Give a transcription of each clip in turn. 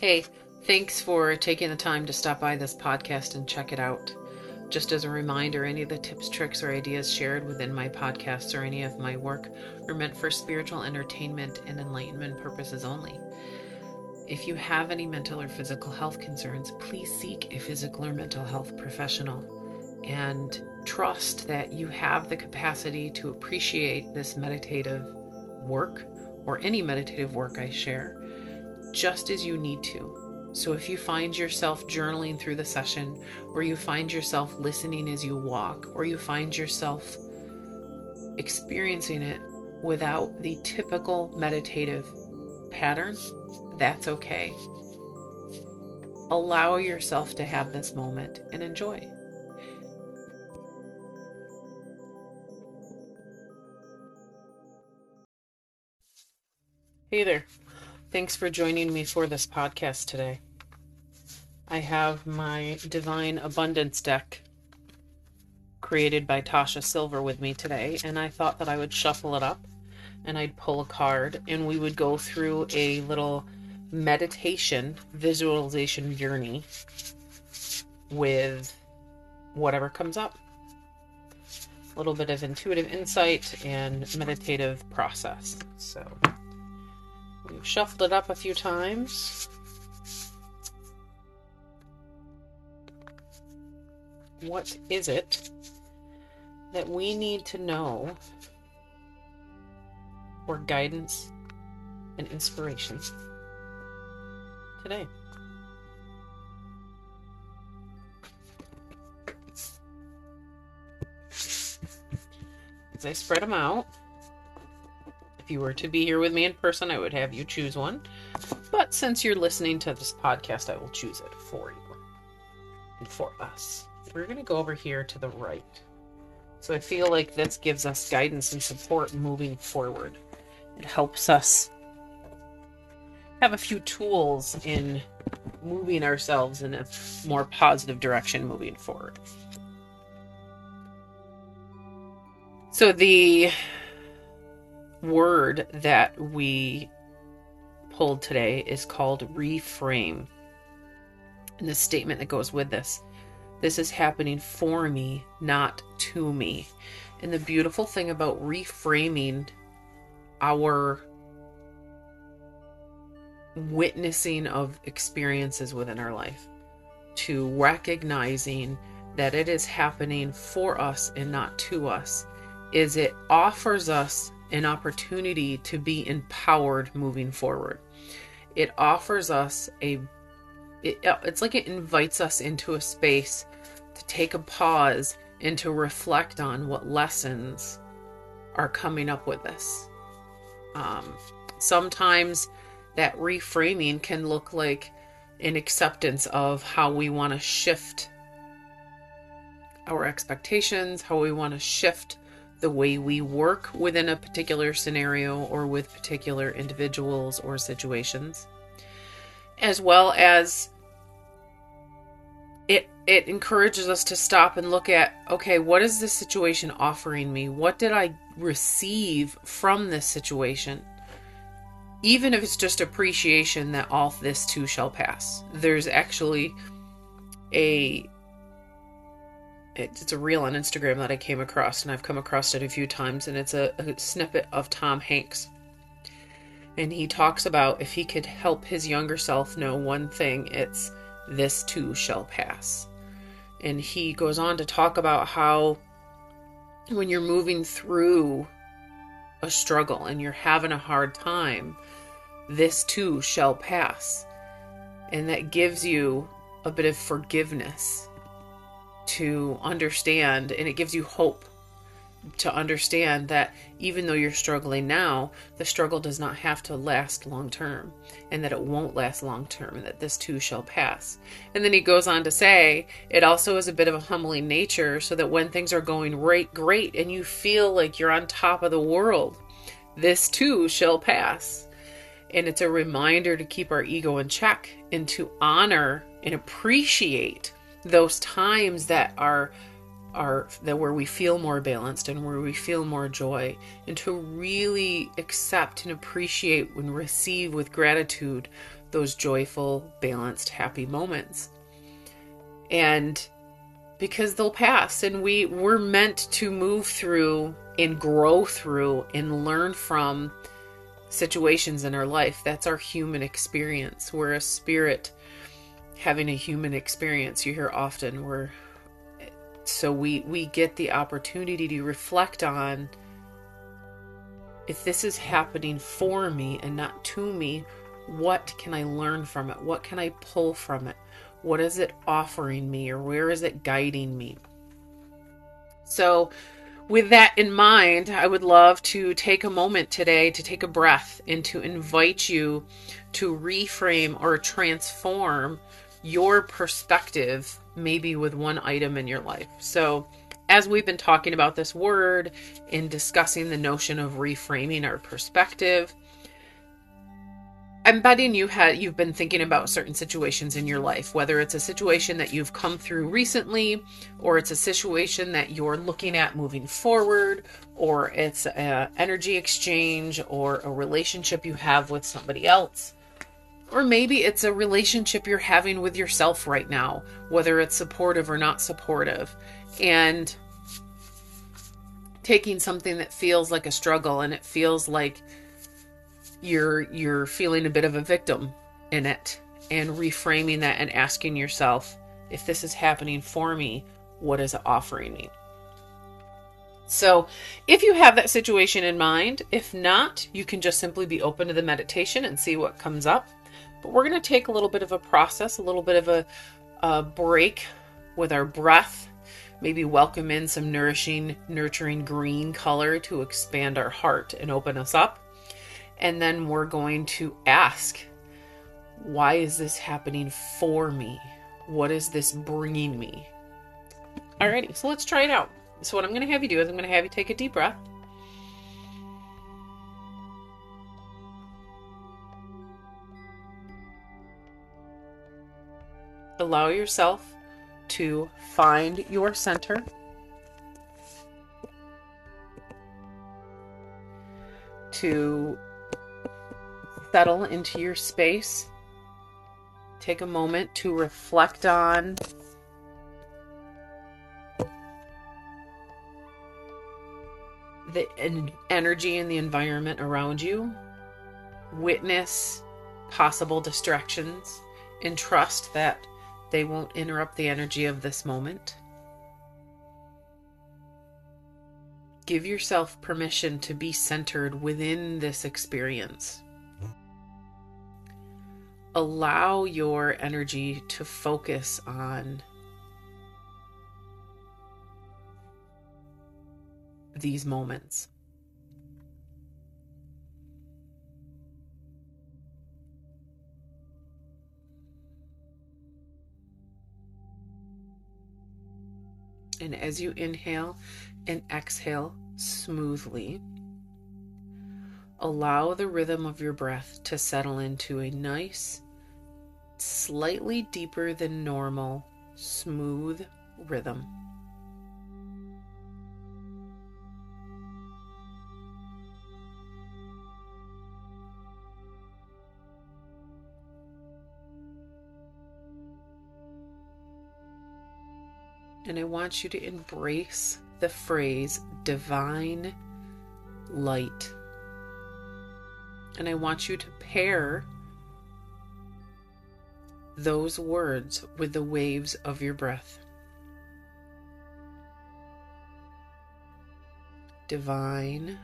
Hey, thanks for taking the time to stop by this podcast and check it out. Just as a reminder, any of the tips, tricks, or ideas shared within my podcasts or any of my work are meant for spiritual entertainment and enlightenment purposes only. If you have any mental or physical health concerns, please seek a physical or mental health professional and trust that you have the capacity to appreciate this meditative work or any meditative work I share just as you need to. So if you find yourself journaling through the session, or you find yourself listening as you walk, or you find yourself experiencing it without the typical meditative pattern, that's okay. Allow yourself to have this moment and enjoy. Hey there. Thanks for joining me for this podcast today. I have my Divine Abundance deck created by Tosha Silver with me today, and I thought that I would shuffle it up and I'd pull a card and we would go through a little meditation visualization journey with whatever comes up. A little bit of intuitive insight and meditative process. So. Shuffled it up a few times. What is it that we need to know for guidance and inspiration today? As I spread them out, if you were to be here with me in person, I would have you choose one. But since you're listening to this podcast, I will choose it for you and for us. We're going to go over here to the right. So I feel like this gives us guidance and support moving forward. It helps us have a few tools in moving ourselves in a more positive direction moving forward. So the word that we pulled today is called reframe. And the statement that goes with this this is happening for me, not to me. And the beautiful thing about reframing our witnessing of experiences within our life to recognizing that it is happening for us and not to us is it offers us an opportunity to be empowered moving forward. It offers us a it, it's like it invites us into a space to take a pause and to reflect on what lessons are coming up with this. Um, sometimes that reframing can look like an acceptance of how we want to shift our expectations, how we want to shift the way we work within a particular scenario or with particular individuals or situations, as well as it it encourages us to stop and look at okay, what is this situation offering me? What did I receive from this situation? Even if it's just appreciation that all this too shall pass. There's actually a it's a reel on Instagram that I came across, and I've come across it a few times, and it's a, a, snippet of Tom Hanks. And he talks about if he could help his younger self know one thing, it's this too shall pass. And he goes on to talk about how when you're moving through a struggle and you're having a hard time, this too shall pass. And that gives you a bit of forgiveness to understand and it gives you hope to understand that even though you're struggling now, the struggle does not have to last long term, and that it won't last long term, and that this too shall pass. And then he goes on to say it also is a bit of a humbling nature, so that when things are going right, great, and you feel like you're on top of the world, this too shall pass. And it's a reminder to keep our ego in check and to honor and appreciate those times that are are that where we feel more balanced and where we feel more joy and to really accept and appreciate and receive with gratitude those joyful, balanced, happy moments. And because they'll pass and we we're meant to move through and grow through and learn from situations in our life. That's our human experience. We're a spirit having a human experience. You hear often we're so we we get the opportunity to reflect on if this is happening for me and not to me, what can I learn from it? What can I pull from it? What is it offering me or where is it guiding me? So, with that in mind, I would love to take a moment today to take a breath and to invite you to reframe or transform your perspective, maybe with one item in your life. So, as we've been talking about this word and discussing the notion of reframing our perspective, I'm betting you had you've been thinking about certain situations in your life, whether it's a situation that you've come through recently, or it's a situation that you're looking at moving forward, or it's an energy exchange or a relationship you have with somebody else. Or maybe it's a relationship you're having with yourself right now, whether it's supportive or not supportive. And taking something that feels like a struggle and it feels like you're you're feeling a bit of a victim in it and reframing that and asking yourself if this is happening for me what is it offering me so if you have that situation in mind if not you can just simply be open to the meditation and see what comes up but we're going to take a little bit of a process a little bit of a, a break with our breath maybe welcome in some nourishing nurturing green color to expand our heart and open us up and then we're going to ask, why is this happening for me? What is this bringing me? Alrighty, so let's try it out. So, what I'm going to have you do is I'm going to have you take a deep breath. Allow yourself to find your center. To settle into your space. Take a moment to reflect on the energy and the environment around you. Witness possible distractions and trust that they won't interrupt the energy of this moment. Give yourself permission to be centered within this experience allow your energy to focus on these moments. And as you inhale and exhale smoothly, Allow the rhythm of your breath to settle into a nice, slightly deeper than normal, smooth rhythm. And I want you to embrace the phrase divine light and I want you to pair those words with the waves of your breath. Divine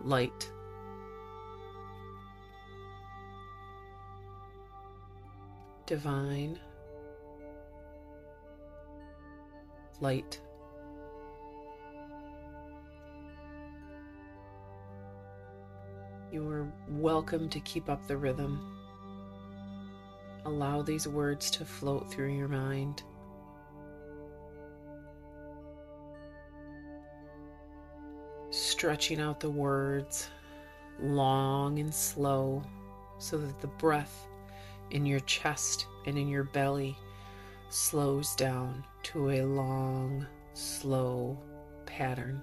light. Divine light. You are welcome to keep up the rhythm. Allow these words to float through your mind. Stretching out the words long and slow so that the breath in your chest and in your belly slows down to a long, slow pattern.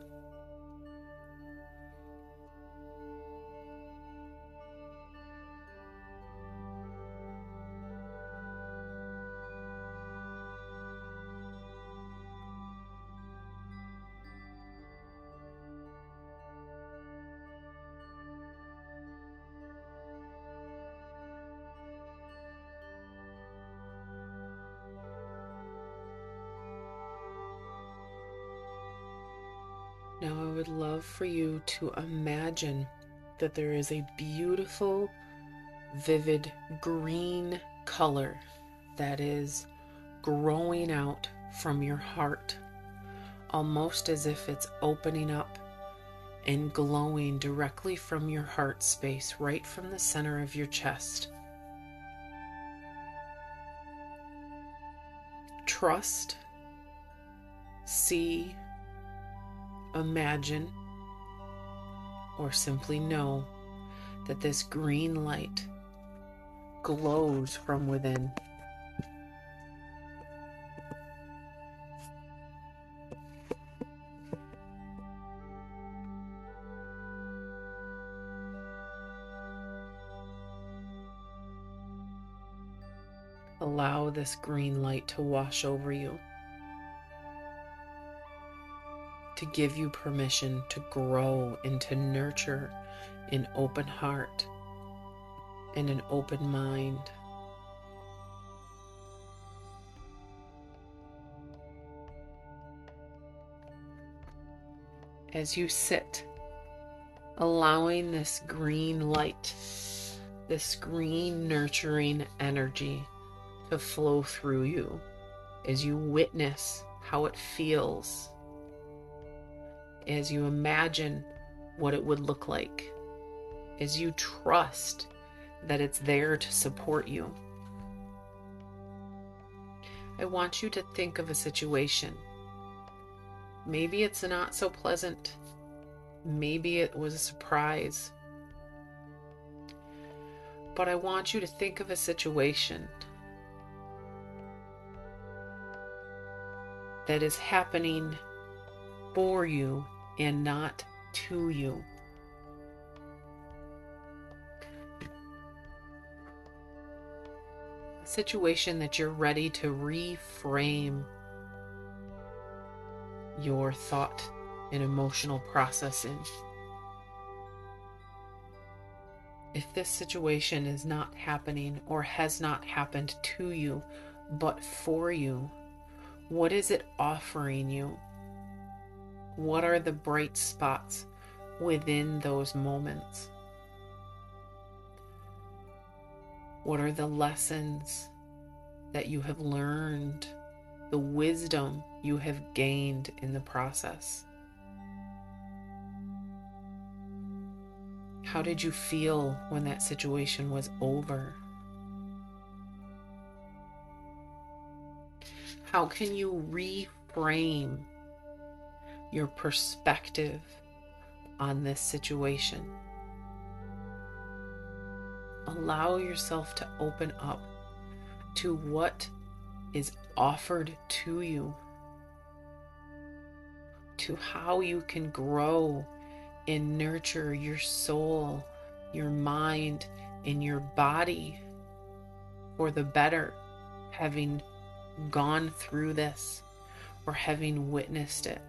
Now, I would love for you to imagine that there is a beautiful, vivid green color that is growing out from your heart, almost as if it's opening up and glowing directly from your heart space, right from the center of your chest. Trust, see, imagine, or simply know that this green light glows from within. Allow this green light to wash over you. To give you permission to grow and to nurture an open heart and an open mind. As you sit, allowing this green light, this green nurturing energy to flow through you as you witness how it feels as you imagine what it would look like, as you trust that it's there to support you. I want you to think of a situation. Maybe it's not so pleasant. Maybe it was a surprise. But I want you to think of a situation that is happening for you and not to you. A situation that you're ready to reframe your thought and emotional process in. If this situation is not happening or has not happened to you, but for you, what is it offering you? What are the bright spots within those moments? What are the lessons that you have learned, the wisdom you have gained in the process? How did you feel when that situation was over? How can you reframe your perspective on this situation. Allow yourself to open up to what is offered to you, to how you can grow and nurture your soul, your mind, and your body for the better, having gone through this or having witnessed it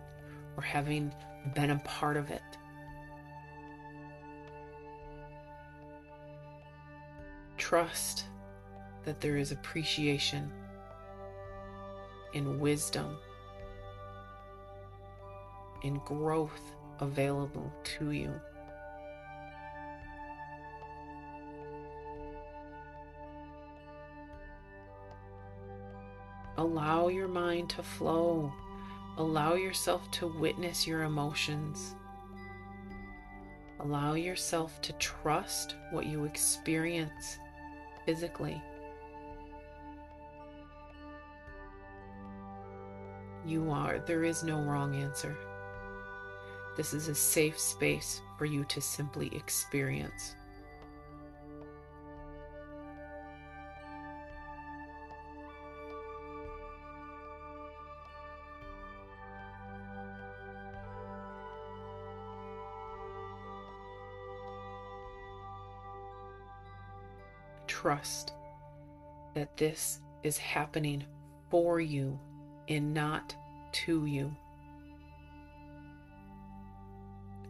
or having been a part of it. Trust that there is appreciation and wisdom and growth available to you. Allow your mind to flow. Allow yourself to witness your emotions. Allow yourself to trust what you experience physically. You are, there is no wrong answer. This is a safe space for you to simply experience. Trust that this is happening for you and not to you.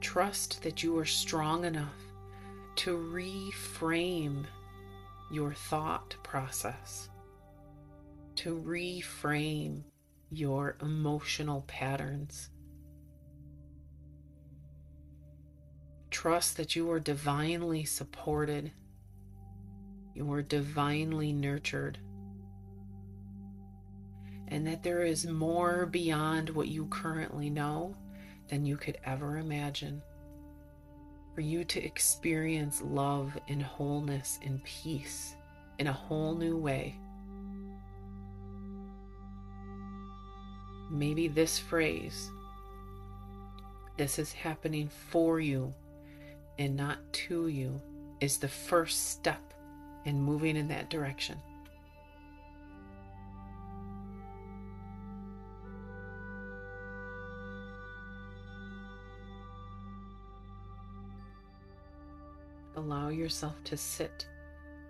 Trust that you are strong enough to reframe your thought process, to reframe your emotional patterns. trust that you are divinely supported, you are divinely nurtured, and that there is more beyond what you currently know than you could ever imagine. For you to experience love and wholeness and peace in a whole new way. Maybe this phrase, this is happening for you and not to you, is the first step in moving in that direction. Allow yourself to sit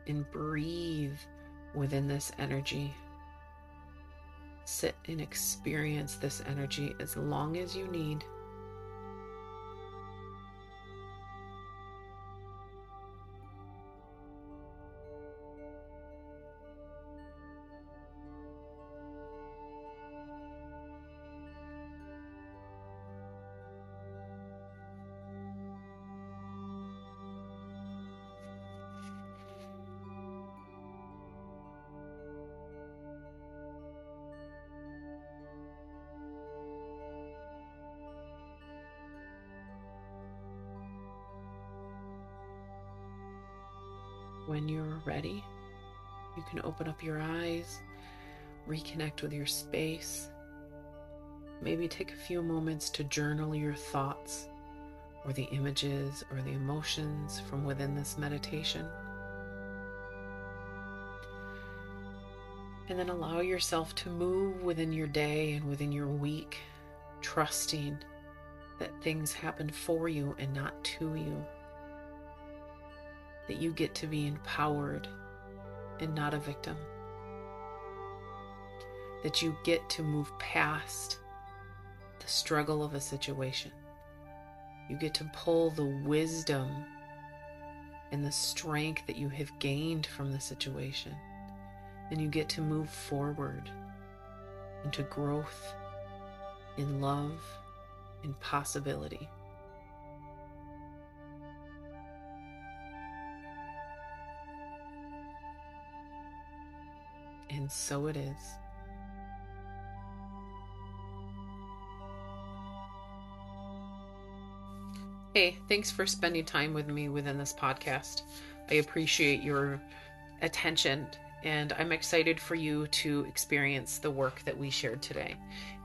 and breathe within this energy. Sit and experience this energy as long as you need. When you're ready, you can open up your eyes, reconnect with your space. Maybe take a few moments to journal your thoughts or the images or the emotions from within this meditation. And then allow yourself to move within your day and within your week, trusting that things happen for you and not to you that you get to be empowered and not a victim. That you get to move past the struggle of a situation. You get to pull the wisdom and the strength that you have gained from the situation. And you get to move forward into growth, in love, in possibility. And so it is. Hey, thanks for spending time with me within this podcast. I appreciate your attention and I'm excited for you to experience the work that we shared today.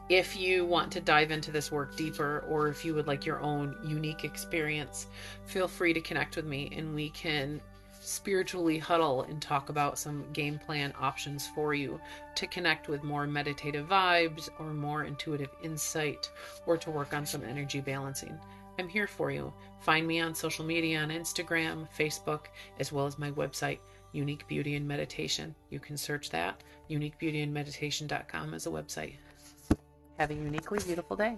If you want to dive into this work deeper or if you would like your own unique experience, feel free to connect with me and we can spiritually huddle and talk about some game plan options for you to connect with more meditative vibes or more intuitive insight or to work on some energy balancing. I'm here for you. Find me on social media on Instagram, Facebook, as well as my website, Unique Beauty and Meditation. You can search that. UniqueBeautyandMeditation.com is a website. Have a uniquely beautiful day.